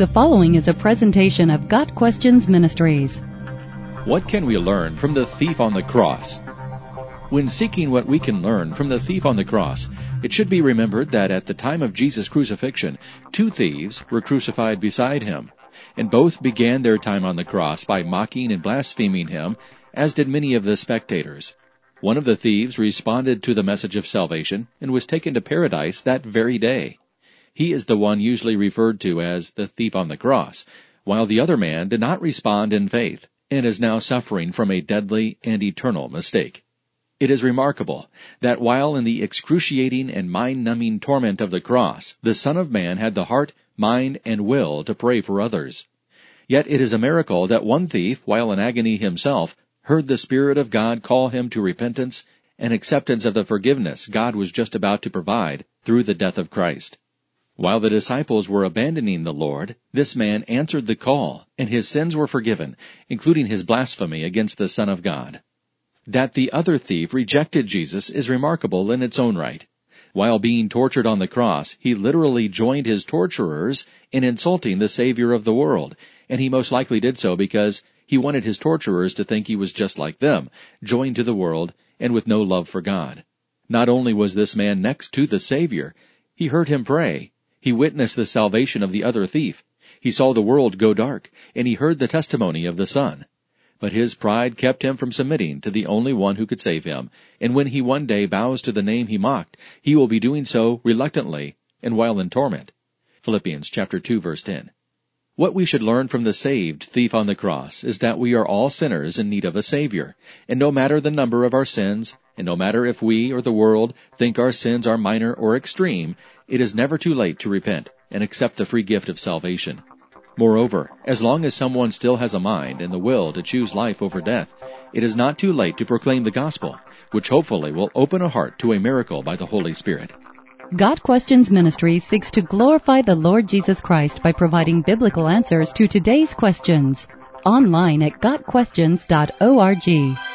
The following is a presentation of Got Questions Ministries. What can we learn from the thief on the cross? When seeking what we can learn from the thief on the cross, it should be remembered that at the time of Jesus' crucifixion, two thieves were crucified beside him, and both began their time on the cross by mocking and blaspheming him, as did many of the spectators. One of the thieves responded to the message of salvation and was taken to paradise that very day. He is the one usually referred to as the thief on the cross, while the other man did not respond in faith and is now suffering from a deadly and eternal mistake. It is remarkable that while in the excruciating and mind-numbing torment of the cross, the Son of Man had the heart, mind, and will to pray for others. Yet it is a miracle that one thief, while in agony himself, heard the Spirit of God call him to repentance and acceptance of the forgiveness God was just about to provide through the death of Christ. While the disciples were abandoning the Lord, this man answered the call, and his sins were forgiven, including his blasphemy against the Son of God. That the other thief rejected Jesus is remarkable in its own right. While being tortured on the cross, he literally joined his torturers in insulting the Savior of the world, and he most likely did so because he wanted his torturers to think he was just like them, joined to the world, and with no love for God. Not only was this man next to the Savior, he heard him pray, he witnessed the salvation of the other thief. He saw the world go dark, and he heard the testimony of the Son. But his pride kept him from submitting to the only one who could save him, and when he one day bows to the name he mocked, he will be doing so reluctantly and while in torment. Philippians chapter 2 verse 10. What we should learn from the saved thief on the cross is that we are all sinners in need of a Savior, and no matter the number of our sins, and no matter if we or the world think our sins are minor or extreme, it is never too late to repent and accept the free gift of salvation. Moreover, as long as someone still has a mind and the will to choose life over death, it is not too late to proclaim the gospel, which hopefully will open a heart to a miracle by the Holy Spirit. Got Questions Ministry seeks to glorify the Lord Jesus Christ by providing biblical answers to today's questions. Online at GotQuestions.org.